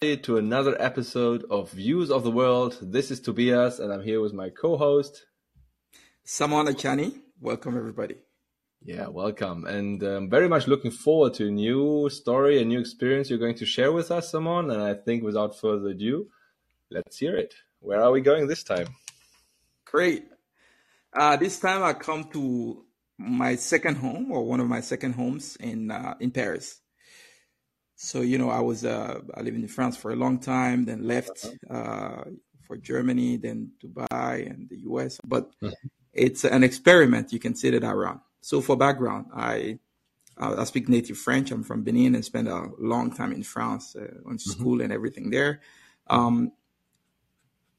to another episode of Views of the World. This is Tobias, and I'm here with my co-host Samon Achani. Welcome, everybody. Yeah, welcome, and I'm um, very much looking forward to a new story, a new experience you're going to share with us, Samon. And I think, without further ado, let's hear it. Where are we going this time? Great. Uh, this time I come to my second home, or one of my second homes in uh, in Paris. So you know, I was uh, I lived in France for a long time, then left uh, for Germany, then Dubai and the US. But mm-hmm. it's an experiment. You can sit it around. So for background, I I speak native French. I'm from Benin and spent a long time in France, uh, went to mm-hmm. school and everything there, um,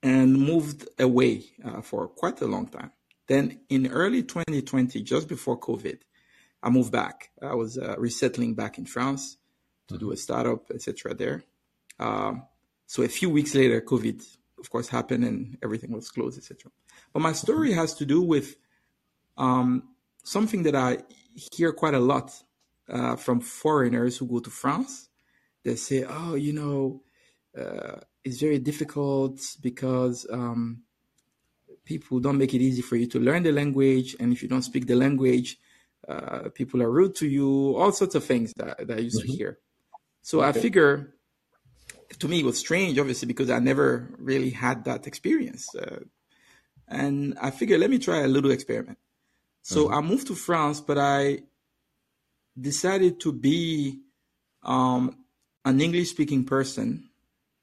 and moved away uh, for quite a long time. Then in early 2020, just before COVID, I moved back. I was uh, resettling back in France to do a startup, etc. There. Um, so a few weeks later, COVID, of course, happened and everything was closed, etc. But my story has to do with um, something that I hear quite a lot uh, from foreigners who go to France. They say, "Oh, you know, uh, it's very difficult because um, people don't make it easy for you to learn the language, and if you don't speak the language, uh, people are rude to you. All sorts of things that, that I used mm-hmm. to hear." So. I figure to me it was strange, obviously, because I never really had that experience. Uh, and I figured, let me try a little experiment. So mm-hmm. I moved to France, but I decided to be um, an English speaking person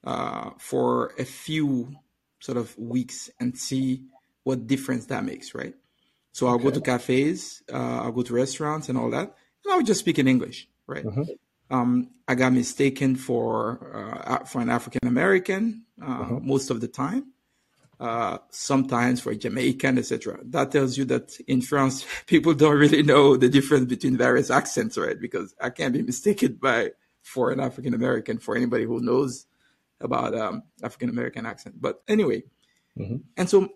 uh, for a few sort of weeks and see what difference that makes, right? So I'll okay. go to cafes, uh, I'll go to restaurants and all that, and I'll just speak in English, right? Mm-hmm um, I got mistaken for uh, for an African American uh, uh-huh. most of the time. Uh, sometimes for a Jamaican, etc. That tells you that in France, people don't really know the difference between various accents, right? Because I can't be mistaken by for an African American for anybody who knows about um, African American accent. But anyway, mm-hmm. and so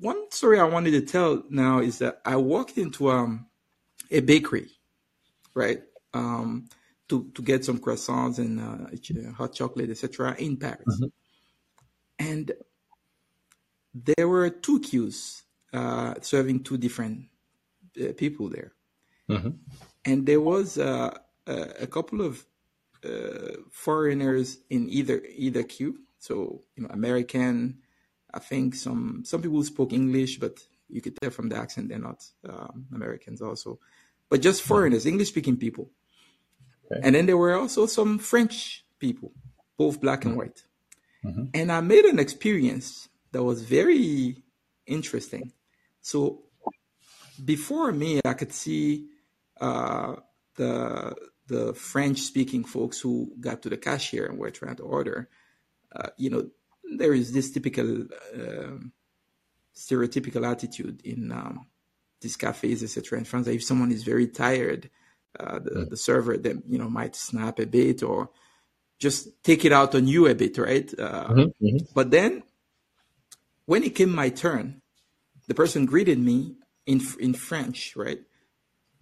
one story I wanted to tell now is that I walked into um, a bakery, right? Um, to to get some croissants and uh, hot chocolate, etc. in Paris. Mm-hmm. And there were two queues uh, serving two different uh, people there, mm-hmm. and there was uh, a couple of uh, foreigners in either either queue. So you know, American. I think some some people spoke English, but you could tell from the accent they're not um, Americans also, but just foreigners, English speaking people. Okay. And then there were also some French people, both black and mm-hmm. white. Mm-hmm. And I made an experience that was very interesting. So before me, I could see uh, the the French speaking folks who got to the cashier and were trying to order. Uh, you know, there is this typical uh, stereotypical attitude in um, these cafes, etc. In France, if someone is very tired, uh, the, mm. the server that you know might snap a bit or just take it out on you a bit, right? Uh, mm-hmm, mm-hmm. But then when it came my turn, the person greeted me in in French, right?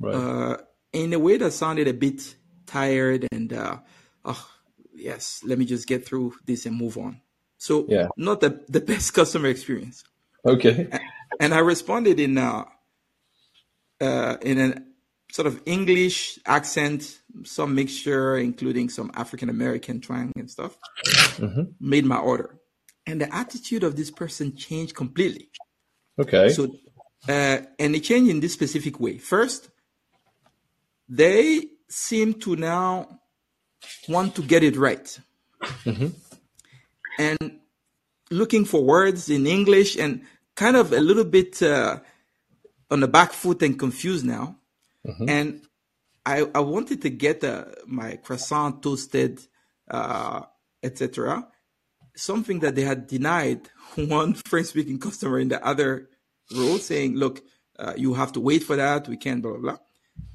Right. Uh, in a way that sounded a bit tired and uh, oh yes, let me just get through this and move on. So yeah. not the the best customer experience. Okay. And, and I responded in uh, uh, in an sort of English accent, some mixture, including some African American twang and stuff, mm-hmm. made my order. And the attitude of this person changed completely. Okay. So, uh, and it changed in this specific way. First, they seem to now want to get it right. Mm-hmm. And looking for words in English and kind of a little bit uh, on the back foot and confused now Mm-hmm. And I, I wanted to get uh, my croissant toasted, uh, etc. Something that they had denied one French speaking customer in the other row, saying, "Look, uh, you have to wait for that. We can't." Blah blah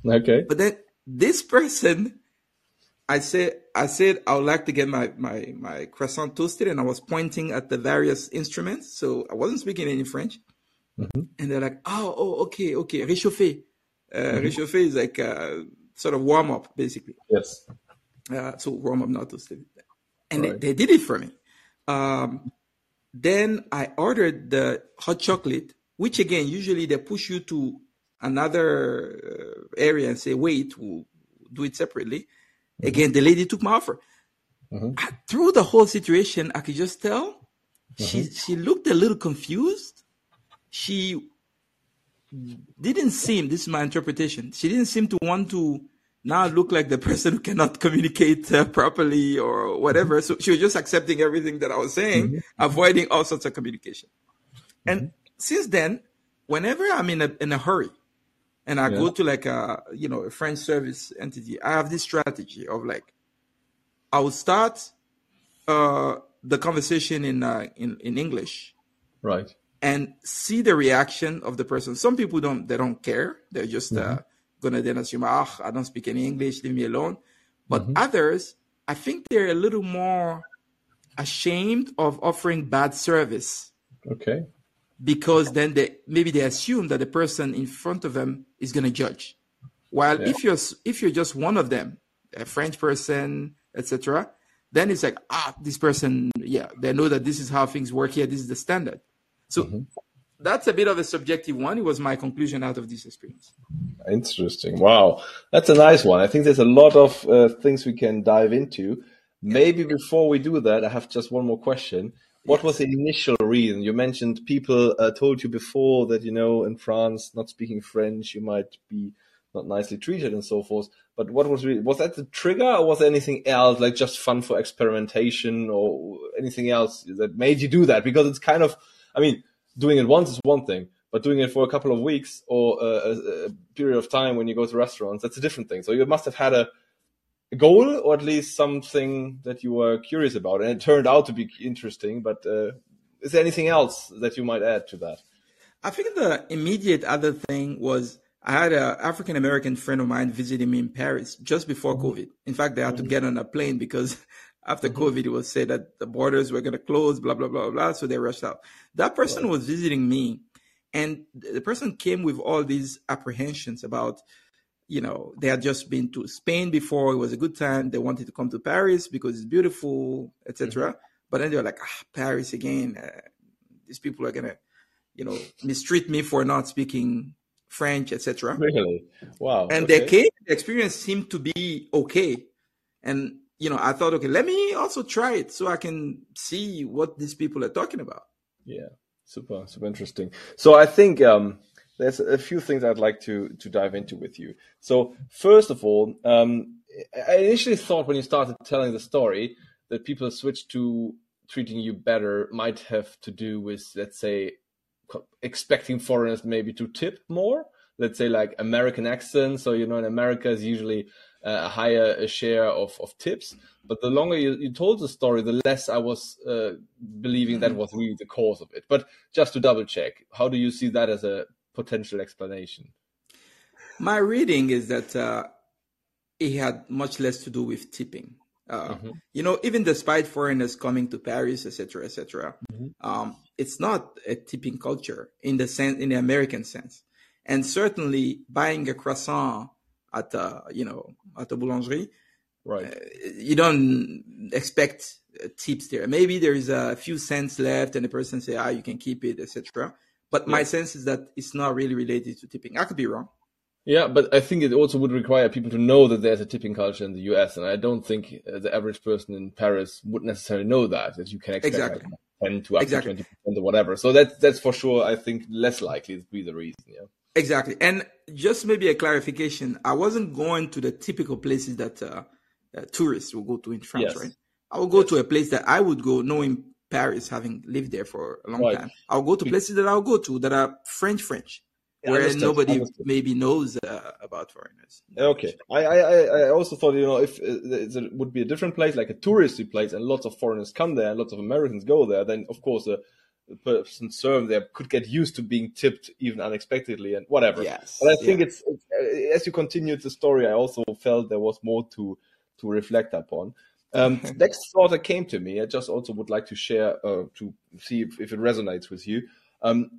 blah. Okay. But then this person, I said, I said I would like to get my my my croissant toasted, and I was pointing at the various instruments, so I wasn't speaking any French. Mm-hmm. And they're like, "Oh, oh, okay, okay, réchauffer." Uh, mm-hmm. Réchauffer is like uh, sort of warm up, basically. Yes. Uh, so warm up, not toasted. and right. they, they, did it for me. Um, then I ordered the hot chocolate, which again, usually they push you to another uh, area and say, wait, we'll do it separately. Mm-hmm. Again, the lady took my offer. Mm-hmm. Through the whole situation, I could just tell mm-hmm. she she looked a little confused. She didn't seem this is my interpretation. She didn't seem to want to now look like the person who cannot communicate uh, properly or whatever. So she was just accepting everything that I was saying, mm-hmm. avoiding all sorts of communication. And mm-hmm. since then, whenever I'm in a in a hurry, and I yeah. go to like a you know a French service entity, I have this strategy of like I will start uh, the conversation in uh, in in English, right, and see the reaction of the person. Some people don't they don't care; they're just uh, mm-hmm. uh, gonna then assume, ah, I don't speak any English, leave me alone. But mm-hmm. others, I think they're a little more ashamed of offering bad service. Okay. Because then they maybe they assume that the person in front of them is gonna judge. While yeah. if you're if you're just one of them, a French person, etc., then it's like ah, this person, yeah, they know that this is how things work here. This is the standard. So mm-hmm. that's a bit of a subjective one. It was my conclusion out of this experience. Interesting. Wow, that's a nice one. I think there's a lot of uh, things we can dive into. Maybe before we do that, I have just one more question. What was the initial reason? You mentioned people uh, told you before that you know in France, not speaking French, you might be not nicely treated and so forth. But what was really, was that the trigger, or was there anything else, like just fun for experimentation, or anything else that made you do that? Because it's kind of, I mean, doing it once is one thing, but doing it for a couple of weeks or a, a period of time when you go to restaurants, that's a different thing. So you must have had a, a goal or at least something that you were curious about, and it turned out to be interesting. But uh, is there anything else that you might add to that? I think the immediate other thing was I had an African American friend of mine visiting me in Paris just before. COVID. In fact, they had to get on a plane because after mm-hmm. COVID, it was said that the borders were going to close, blah, blah, blah, blah. So they rushed out. That person right. was visiting me and the person came with all these apprehensions about, you know, they had just been to Spain before. It was a good time. They wanted to come to Paris because it's beautiful, etc. Mm-hmm. But then they were like, ah, Paris again. Uh, these people are gonna, you know, mistreat me for not speaking French, etc. Really? Wow. And okay. they came. The experience seemed to be okay, and you know, I thought, okay, let me also try it so I can see what these people are talking about. Yeah. Super, super interesting. So I think um, there's a few things I'd like to to dive into with you. So first of all, um, I initially thought when you started telling the story that people switched to treating you better might have to do with, let's say, expecting foreigners maybe to tip more. Let's say like American accent. So you know, in America is usually a higher share of, of tips. But the longer you, you told the story, the less I was uh, believing that was really the cause of it. But just to double check, how do you see that as a potential explanation? My reading is that uh, it had much less to do with tipping. Uh, mm-hmm. You know, even despite foreigners coming to Paris, etc., etc., mm-hmm. um, it's not a tipping culture in the sense, in the American sense. And certainly, buying a croissant at a, you know at a boulangerie, right? Uh, you don't expect uh, tips there. Maybe there is a few cents left, and the person say, "Ah, you can keep it," etc. But yeah. my sense is that it's not really related to tipping. I could be wrong. Yeah, but I think it also would require people to know that there's a tipping culture in the US, and I don't think uh, the average person in Paris would necessarily know that that you can expect exactly. like ten to up exactly. to twenty percent or whatever. So that's that's for sure. I think less likely to be the reason. Yeah. Exactly. And just maybe a clarification I wasn't going to the typical places that uh, uh, tourists will go to in France, yes. right? I will go yes. to a place that I would go knowing Paris, having lived there for a long right. time. I'll go to places that I'll go to that are French French. Yeah, where understood. nobody understood. maybe knows uh, about foreigners. Okay, I, I I also thought you know if uh, it would be a different place, like a touristy place, and lots of foreigners come there, and lots of Americans go there, then of course uh, person served there could get used to being tipped even unexpectedly and whatever. Yes. But I think yeah. it's, it's, uh, as you continued the story, I also felt there was more to to reflect upon. Um, next thought that came to me, I just also would like to share uh, to see if, if, it resonates with you. Um,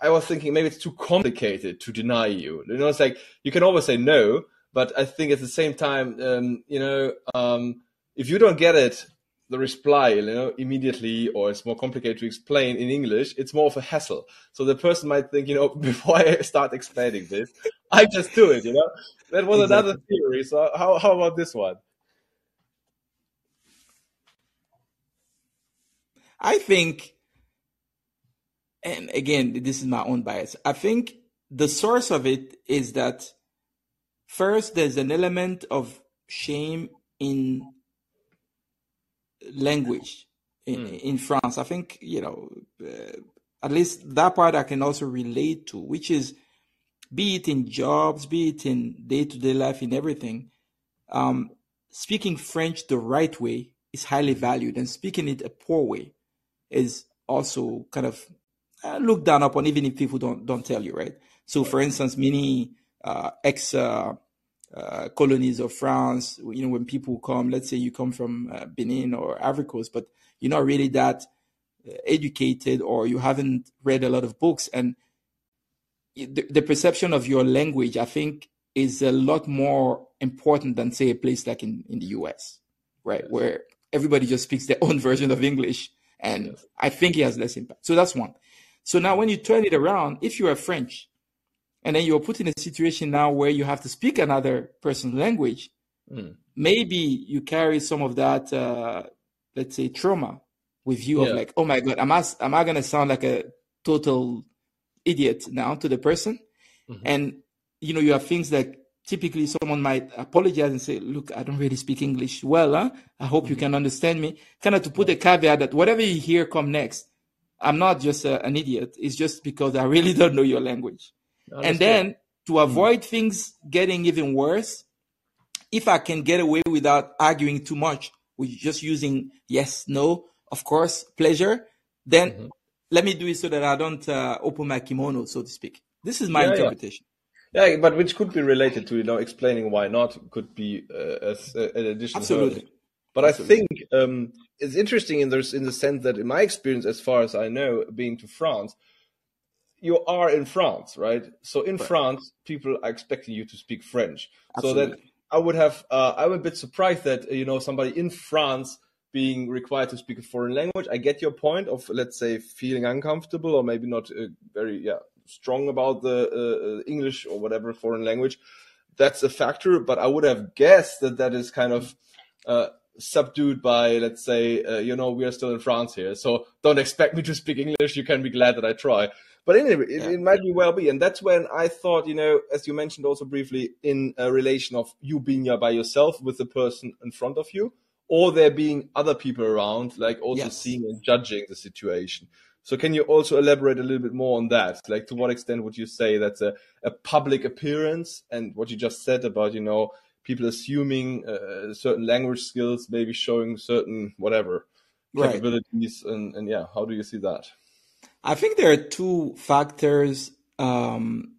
I was thinking maybe it's too complicated to deny you. You know, it's like you can always say no, but I think at the same time, um, you know, um, if you don't get it, the reply, you know, immediately, or it's more complicated to explain in English, it's more of a hassle. So the person might think, you know, before I start explaining this, I just do it, you know. That was exactly. another theory. So how how about this one? I think, and again, this is my own bias. I think the source of it is that first there's an element of shame in language in, mm. in France. I think, you know, uh, at least that part I can also relate to, which is be it in jobs, be it in day to day life, in everything, um, speaking French the right way is highly valued, and speaking it a poor way is also kind of uh, looked down upon, even if people don't don't tell you, right? So, for instance, many uh, ex uh, uh, colonies of France, you know, when people come, let's say you come from uh, Benin or Coast, but you're not really that uh, educated or you haven't read a lot of books, and the, the perception of your language, I think, is a lot more important than say a place like in, in the US, right? Yes. Where everybody just speaks their own version of English. And yes. I think it has less impact. So that's one. So now when you turn it around, if you are French and then you're put in a situation now where you have to speak another person's language, mm. maybe you carry some of that, uh, let's say, trauma with you yeah. of like, oh my God, am I, am I going to sound like a total idiot now to the person? Mm-hmm. And, you know, you have things like typically someone might apologize and say, look, I don't really speak English well. Huh? I hope mm-hmm. you can understand me. Kind of to put a caveat that whatever you hear come next, I'm not just a, an idiot. It's just because I really don't know your language. And then to mm. avoid things getting even worse, if I can get away without arguing too much with just using yes, no, of course, pleasure, then mm-hmm. let me do it so that I don't uh, open my kimono, so to speak. This is my yeah, interpretation. Yeah. yeah. but which could be related to you know explaining why not could be uh, uh, an additional. Absolutely. But Absolutely. I think um, it's interesting in this in the sense that in my experience, as far as I know, being to France, you are in France, right? So in right. France, people are expecting you to speak French. Absolutely. So that I would have, uh, I'm a bit surprised that you know somebody in France being required to speak a foreign language. I get your point of let's say feeling uncomfortable or maybe not uh, very yeah strong about the uh, uh, English or whatever foreign language. That's a factor, but I would have guessed that that is kind of uh, subdued by let's say uh, you know we are still in france here so don't expect me to speak english you can be glad that i try but anyway it, yeah. it might be well be and that's when i thought you know as you mentioned also briefly in a relation of you being here by yourself with the person in front of you or there being other people around like also yes. seeing and judging the situation so can you also elaborate a little bit more on that like to what extent would you say that's a, a public appearance and what you just said about you know people assuming uh, certain language skills, maybe showing certain whatever capabilities, right. and, and yeah, how do you see that? I think there are two factors um,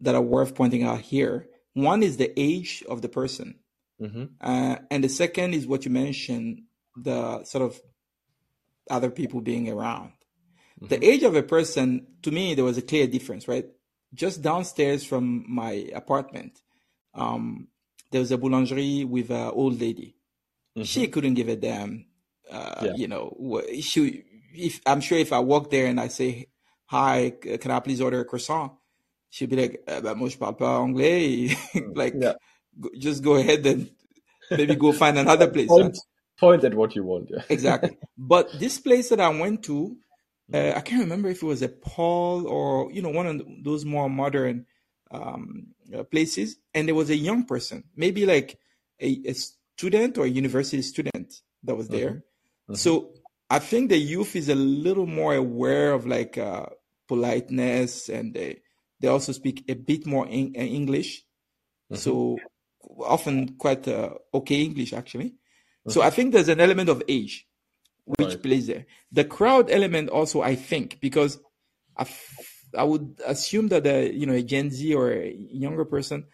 that are worth pointing out here. One is the age of the person, mm-hmm. uh, and the second is what you mentioned the sort of other people being around. Mm-hmm. The age of a person, to me, there was a clear difference, right? Just downstairs from my apartment, um, there was a boulangerie with an old lady. Mm-hmm. She couldn't give a damn. Uh, yeah. You know, she. If I'm sure if I walk there and I say, "Hi, can I please order a croissant?" She'd be like, eh ben, "Moi, je parle pas anglais." like, yeah. just go ahead and maybe go find another place. point, point at what you want. Yeah. exactly. But this place that I went to, uh, I can't remember if it was a Paul or you know one of those more modern um, uh, places, and there was a young person, maybe like a, a, student or a university student that was there. Mm-hmm. Mm-hmm. So I think the youth is a little more aware of like uh, politeness, and they they also speak a bit more in, uh, English. Mm-hmm. So often quite uh, okay English actually. So mm-hmm. I think there's an element of age which right. plays there. The crowd element also, I think, because I I would assume that a you know a Gen Z or a younger person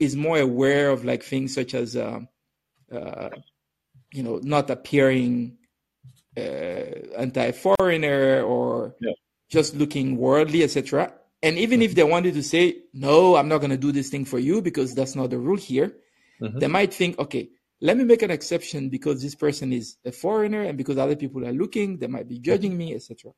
is more aware of like things such as uh, uh, you know not appearing anti-foreigner or yeah. just looking worldly, etc. And even if they wanted to say no, I'm not going to do this thing for you because that's not the rule here, mm-hmm. they might think, okay, let me make an exception because this person is a foreigner and because other people are looking, they might be judging me, etc.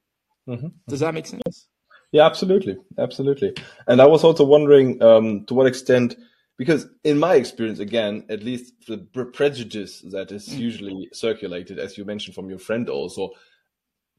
Mm-hmm. Does that make sense? Yeah, absolutely, absolutely. And I was also wondering um, to what extent, because in my experience, again, at least the prejudice that is mm. usually circulated, as you mentioned from your friend, also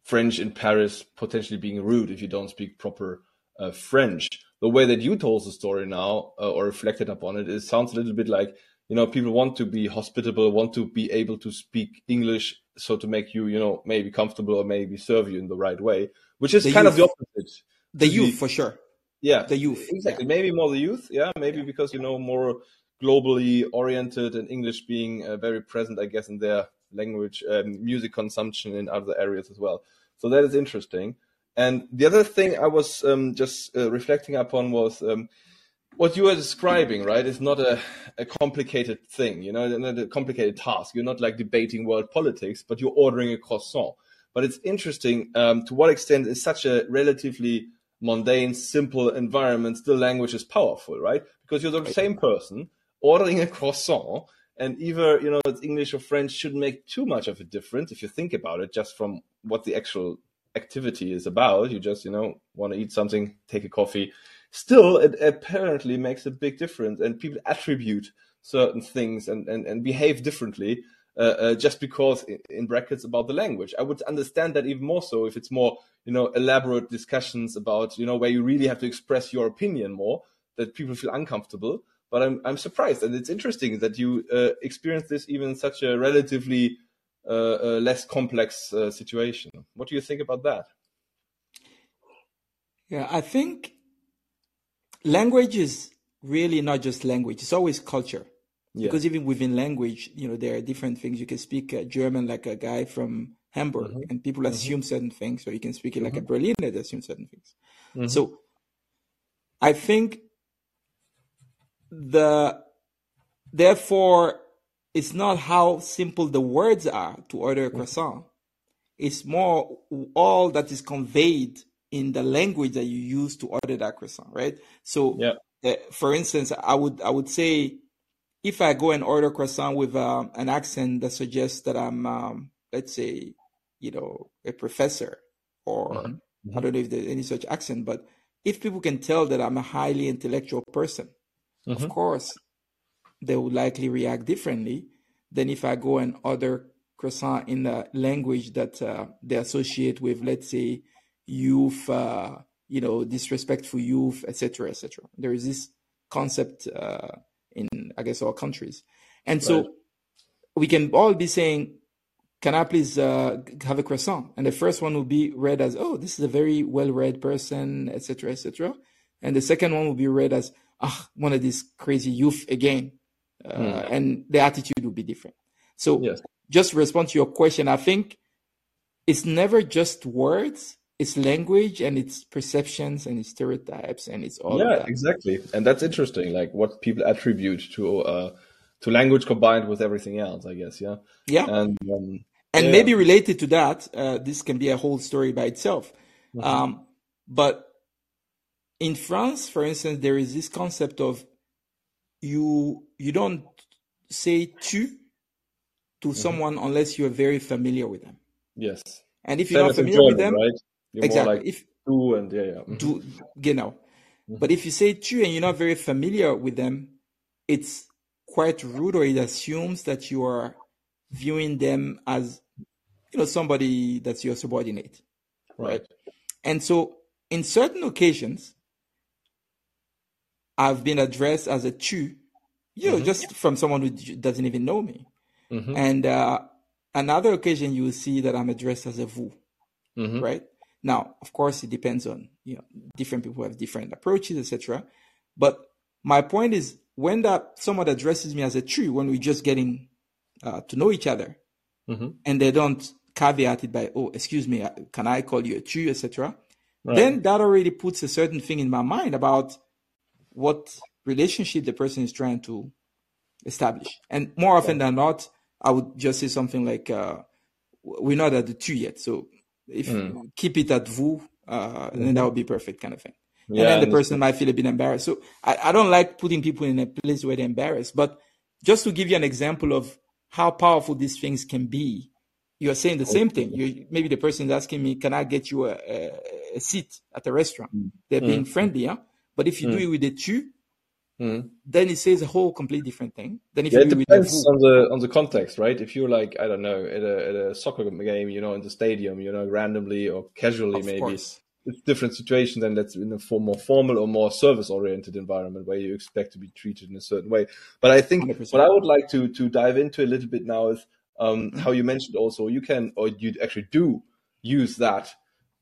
French in Paris potentially being rude if you don't speak proper uh, French. The way that you told the story now uh, or reflected upon it, it sounds a little bit like you know people want to be hospitable, want to be able to speak English, so to make you you know maybe comfortable or maybe serve you in the right way, which is the kind youth. of the opposite the youth for sure. Yeah, the youth exactly. Maybe more the youth. Yeah, maybe yeah. because you know more globally oriented and English being uh, very present, I guess, in their language, um, music consumption in other areas as well. So that is interesting. And the other thing I was um, just uh, reflecting upon was um, what you are describing, right? Is not a, a complicated thing, you know, not a complicated task. You're not like debating world politics, but you're ordering a croissant. But it's interesting um, to what extent is such a relatively mundane, simple environment, the language is powerful, right? Because you're the same person ordering a croissant, and either you know it's English or French shouldn't make too much of a difference if you think about it, just from what the actual activity is about. You just you know want to eat something, take a coffee. Still, it apparently makes a big difference, and people attribute certain things and, and, and behave differently uh, uh, just because in brackets about the language. I would understand that even more so if it's more you know elaborate discussions about you know where you really have to express your opinion more that people feel uncomfortable. But I'm I'm surprised, and it's interesting that you uh, experience this even in such a relatively uh, uh, less complex uh, situation. What do you think about that? Yeah, I think language is really not just language; it's always culture. Yeah. Because even within language, you know, there are different things. You can speak uh, German like a guy from Hamburg, mm-hmm. and people mm-hmm. assume certain things, or you can speak it like mm-hmm. a Berliner that assume certain things. Mm-hmm. So, I think the therefore it's not how simple the words are to order a mm-hmm. croissant. It's more all that is conveyed in the language that you use to order that croissant, right? So, yeah. uh, for instance, I would I would say if I go and order croissant with um, an accent that suggests that I'm, um, let's say, you know, a professor, or mm-hmm. Mm-hmm. I don't know if there's any such accent, but if people can tell that I'm a highly intellectual person, mm-hmm. of course, they would likely react differently than if I go and order croissant in a language that uh, they associate with, let's say, youth, uh, you know, disrespectful youth, etc., etc. There is this concept. Uh, in I guess all countries. And so we can all be saying, "Can I please uh, have a croissant?" And the first one will be read as, "Oh, this is a very well-read person," etc., etc. And the second one will be read as, "Ah, one of these crazy youth again," uh, mm. and the attitude will be different. So, yes. just respond to your question. I think it's never just words it's language and it's perceptions and it's stereotypes and it's all yeah exactly and that's interesting like what people attribute to uh to language combined with everything else i guess yeah yeah and um, and yeah. maybe related to that uh, this can be a whole story by itself mm-hmm. um but in france for instance there is this concept of you you don't say tu to mm-hmm. someone unless you're very familiar with them yes and if you're Same not familiar German, with them right? You're exactly. Like if do and yeah, yeah. Mm-hmm. Du genau. Mm-hmm. But if you say tu and you're not very familiar with them, it's quite rude, or it assumes that you are viewing them as you know somebody that's your subordinate, right? right? And so, in certain occasions, I've been addressed as a tu, you know, mm-hmm. just from someone who doesn't even know me. Mm-hmm. And uh, another occasion, you will see that I'm addressed as a vous, mm-hmm. right? Now, of course, it depends on you know different people have different approaches, etc. But my point is, when that someone addresses me as a tree, when we're just getting uh, to know each other, mm-hmm. and they don't caveat it by, oh, excuse me, uh, can I call you a tree, etc. Right. Then that already puts a certain thing in my mind about what relationship the person is trying to establish. And more often yeah. than not, I would just say something like, uh, "We're not at the tu yet, so if mm. keep it at vous, uh, then that would be perfect kind of thing. Yeah, and then the person might feel a bit embarrassed. So I, I don't like putting people in a place where they're embarrassed. But just to give you an example of how powerful these things can be. You're saying the same thing. You, maybe the person is asking me, "Can I get you a, a, a seat at a restaurant?" Mm. They're being mm. friendly, huh? But if you mm. do it with the tu, mm. then it says a whole completely different thing. Then if yeah, you it depends on the on the context, right? If you're like I don't know at a, at a soccer game, you know, in the stadium, you know, randomly or casually, of maybe course. it's different situation than that's in a more formal or more service oriented environment where you expect to be treated in a certain way. But I think 100%. what I would like to to dive into a little bit now is um, mm-hmm. how you mentioned also you can or you actually do use that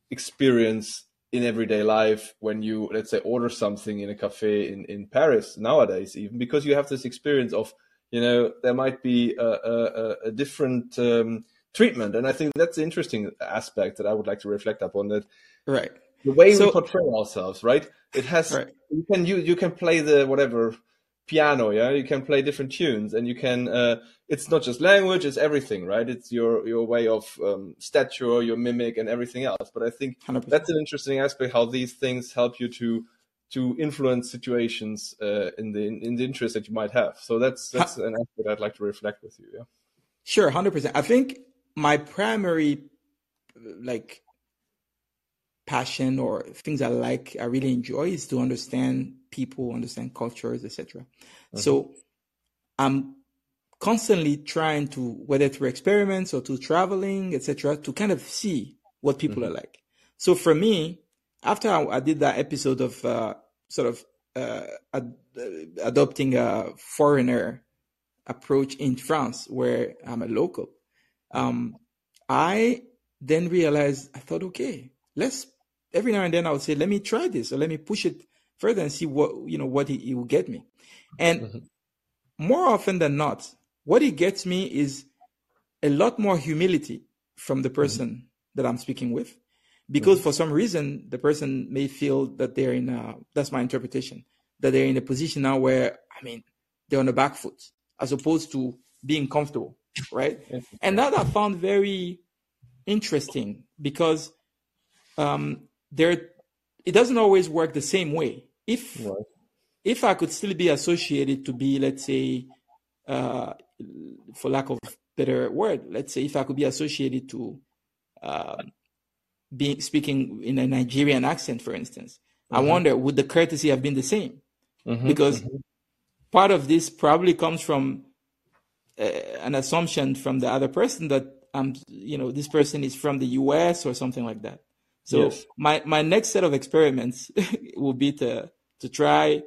experience in everyday life when you let's say order something in a cafe in, in paris nowadays even because you have this experience of you know there might be a, a, a different um, treatment and i think that's the interesting aspect that i would like to reflect upon that right the way so, we portray ourselves right it has right. you can you, you can play the whatever piano yeah? You can play different tunes and you can uh, it's not just language it's everything right? It's your your way of um, stature your mimic and everything else. But i think 100%. that's an interesting aspect how these things help you to to influence situations uh, in the in, in, the interest that you might have. So that's that's an aspect i'd like to reflect with you yeah. Sure 100% i think my primary like passion or things I like, I really enjoy is to understand people, understand cultures, etc. Mm-hmm. So I'm constantly trying to, whether through experiments or to traveling, etc., to kind of see what people mm-hmm. are like. So for me, after I, I did that episode of uh, sort of uh, ad- uh, adopting a foreigner approach in France, where I'm a local, um, I then realized I thought, okay, let's every now and then I would say, let me try this or let me push it further and see what you know what he, will get me. And mm-hmm. more often than not, what he gets me is a lot more humility from the mm-hmm. person mm-hmm. that I'm speaking with. Because mm-hmm. for some reason the person may feel that they're in a that's my interpretation, that they're in a position now where I mean they're on the back foot as opposed to being comfortable. Right. And that I found very interesting because um, there it doesn't always work the same way. If right. if I could still be associated to be, let's say, uh, for lack of better word, let's say if I could be associated to uh, being speaking in a Nigerian accent, for instance, mm-hmm. I wonder would the courtesy have been the same? Mm-hmm. Because mm-hmm. part of this probably comes from uh, an assumption from the other person that um, you know, this person is from the U.S. or something like that. So yes. my, my next set of experiments will be to, to try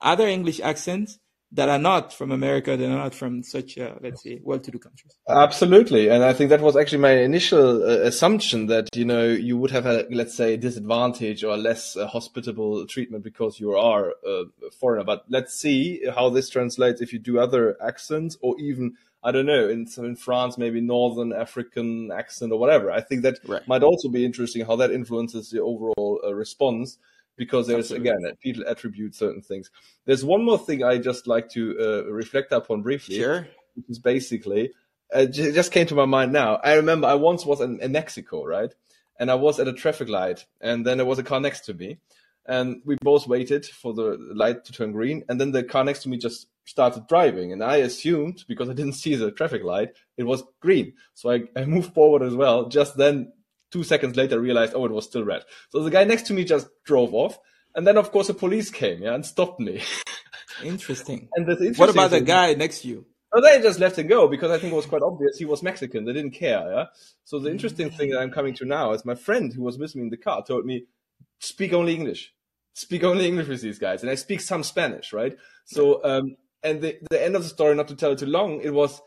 other English accents that are not from America, that are not from such, uh, let's say, well-to-do countries. Absolutely, and I think that was actually my initial uh, assumption that you know you would have a let's say disadvantage or less uh, hospitable treatment because you are a foreigner. But let's see how this translates if you do other accents or even I don't know, in in France, maybe Northern African accent or whatever. I think that right. might also be interesting how that influences the overall uh, response because there's Absolutely. again people attribute certain things. There's one more thing I just like to uh, reflect upon briefly. Sure. Which is basically uh, it just came to my mind now. I remember I once was in, in Mexico, right? And I was at a traffic light, and then there was a car next to me, and we both waited for the light to turn green, and then the car next to me just started driving and I assumed because I didn't see the traffic light, it was green. So I, I moved forward as well. Just then two seconds later realized, oh, it was still red. So the guy next to me just drove off. And then of course the police came, yeah, and stopped me. interesting. and the interesting what about the guy next to you? Oh, they just left him go because I think it was quite obvious he was Mexican. They didn't care. Yeah. So the interesting thing that I'm coming to now is my friend who was with me in the car told me, speak only English. Speak only English with these guys. And I speak some Spanish, right? So um, and the, the end of the story, not to tell it too long, it was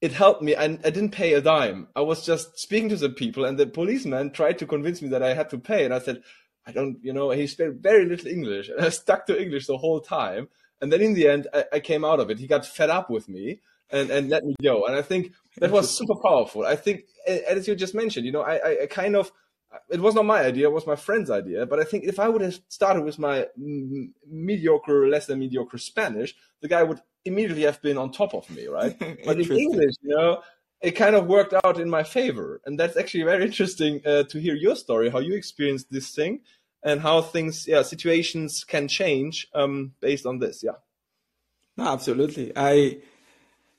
it helped me. I, I didn't pay a dime. I was just speaking to the people, and the policeman tried to convince me that I had to pay. And I said, I don't, you know, he spoke very little English. And I stuck to English the whole time. And then in the end, I, I came out of it. He got fed up with me and, and let me go. And I think that was super powerful. I think, as you just mentioned, you know, I, I kind of, it was not my idea, it was my friend's idea. But I think if I would have started with my mediocre, less than mediocre Spanish, the guy would immediately have been on top of me, right? but in English, you know, it kind of worked out in my favor. And that's actually very interesting uh, to hear your story, how you experienced this thing and how things, yeah, situations can change um, based on this. Yeah. No, absolutely. I,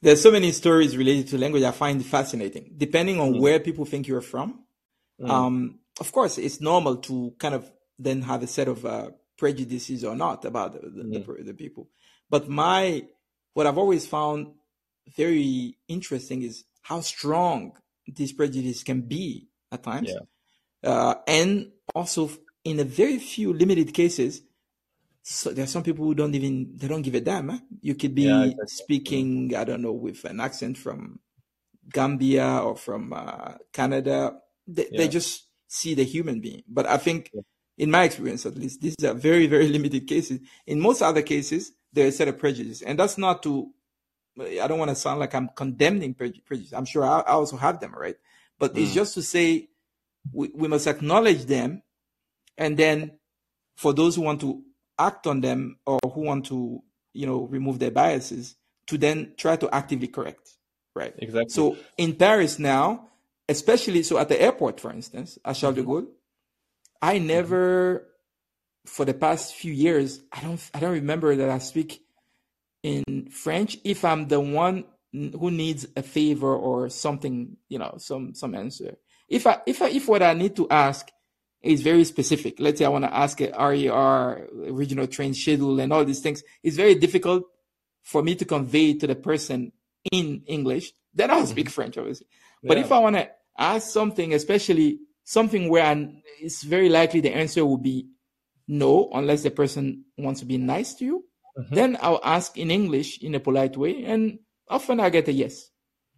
there's so many stories related to language I find fascinating, depending on mm. where people think you're from. Mm. Um, of course, it's normal to kind of then have a set of uh, prejudices or not about the, the, the, the, people. But my, what I've always found very interesting is how strong these prejudices can be at times. Yeah. Uh, and also in a very few limited cases, so there are some people who don't even they don't give a damn. Huh? You could be yeah, speaking, I don't know, with an accent from Gambia or from uh, Canada. They, yeah. they, just see the human being. But I think, yeah. in my experience at least, these are very very limited cases. In most other cases, there's a set of prejudice, and that's not to. I don't want to sound like I'm condemning prejudice. I'm sure I, I also have them, right? But mm. it's just to say we, we must acknowledge them, and then for those who want to act on them or who want to, you know, remove their biases to then try to actively correct. Right. Exactly. So in Paris now, especially so at the airport, for instance, at Charles de mm-hmm. Gaulle, I never for the past few years, I don't I don't remember that I speak in French if I'm the one who needs a favor or something, you know, some some answer. If I if I if what I need to ask is very specific. Let's say I want to ask a RER, regional train schedule, and all these things. It's very difficult for me to convey to the person in English. Then I'll speak mm-hmm. French, obviously. Yeah. But if I want to ask something, especially something where it's very likely the answer will be no, unless the person wants to be nice to you, mm-hmm. then I'll ask in English in a polite way, and often I get a yes.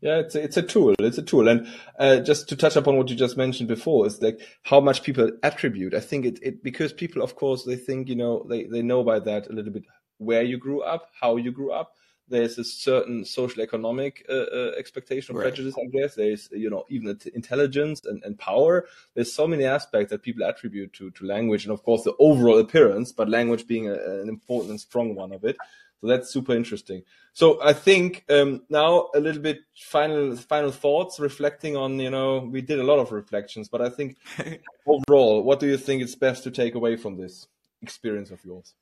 Yeah, it's a, it's a tool. It's a tool. And uh, just to touch upon what you just mentioned before is like how much people attribute. I think it, it because people, of course, they think, you know, they, they know by that a little bit where you grew up, how you grew up. There's a certain social economic uh, uh, expectation of right. prejudice, I guess. There's, you know, even intelligence and, and power. There's so many aspects that people attribute to, to language. And of course, the overall appearance, but language being a, an important and strong one of it. So that's super interesting. So I think um, now a little bit final final thoughts, reflecting on you know we did a lot of reflections, but I think overall, what do you think is best to take away from this experience of yours?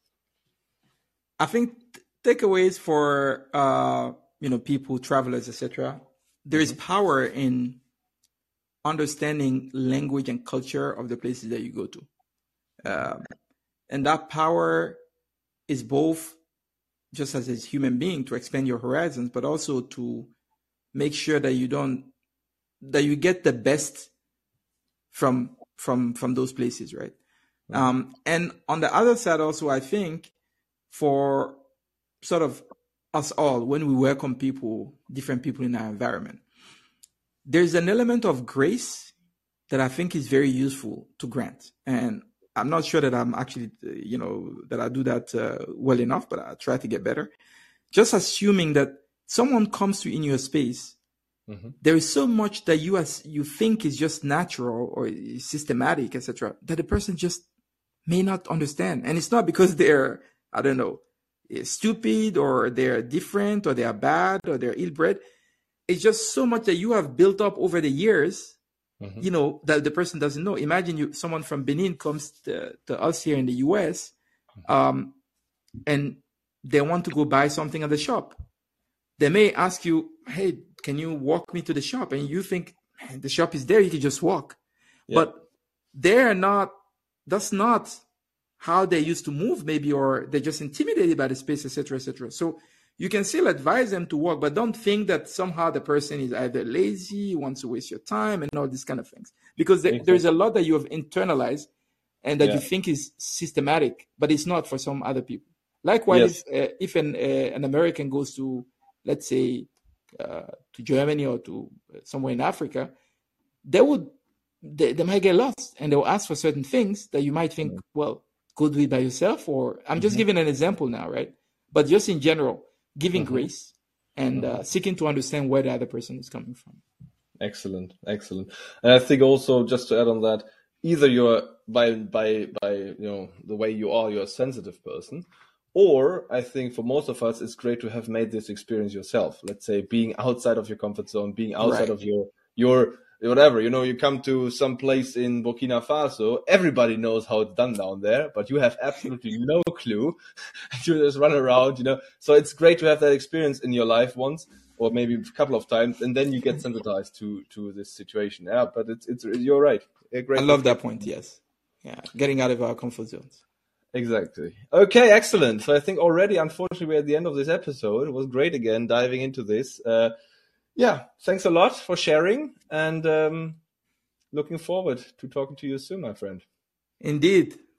I think takeaways for uh, you know people, travelers, etc. There is mm-hmm. power in understanding language and culture of the places that you go to, um, and that power is both just as a human being to expand your horizons, but also to make sure that you don't that you get the best from from from those places, right? Mm-hmm. Um, and on the other side, also, I think for sort of us all, when we welcome people, different people in our environment, there's an element of grace that I think is very useful to grant. And I'm not sure that I'm actually, uh, you know, that I do that uh, well enough, but I try to get better. Just assuming that someone comes to in your space, mm-hmm. there is so much that you as you think is just natural or systematic, etc., that the person just may not understand, and it's not because they're, I don't know, stupid or they're different or they are bad or they're ill-bred. It's just so much that you have built up over the years mm-hmm. you know that the person doesn't know imagine you someone from benin comes to, to us here in the us mm-hmm. um, and they want to go buy something at the shop they may ask you hey can you walk me to the shop and you think the shop is there you can just walk yeah. but they're not that's not how they used to move maybe or they're just intimidated by the space etc etc so you can still advise them to work, but don't think that somehow the person is either lazy, wants to waste your time, and all these kind of things. Because there, there's a lot that you have internalized and that yeah. you think is systematic, but it's not for some other people. Likewise, yes. uh, if an, uh, an American goes to, let's say, uh, to Germany or to somewhere in Africa, they would they, they might get lost and they'll ask for certain things that you might think, mm-hmm. well, go do it by yourself. Or I'm just mm-hmm. giving an example now, right? But just in general, giving mm-hmm. grace and uh, seeking to understand where the other person is coming from. Excellent, excellent. And I think also just to add on that, either you're by by by you know the way you are, you're a sensitive person, or I think for most of us, it's great to have made this experience yourself. Let's say being outside of your comfort zone, being outside right. of your your whatever, you know, you come to some place in Burkina Faso, everybody knows how it's done down there, but you have absolutely no clue. you just run around, you know. So it's great to have that experience in your life once. or maybe a couple of times, and then you get sensitized to to this situation. Yeah, but it's it's you're right. Great. I love that point. Yes, yeah, getting out of our comfort zones. Exactly. Okay, excellent. So I think already, unfortunately, we're at the end of this episode. It was great again diving into this. Uh, yeah, thanks a lot for sharing, and um, looking forward to talking to you soon, my friend. Indeed.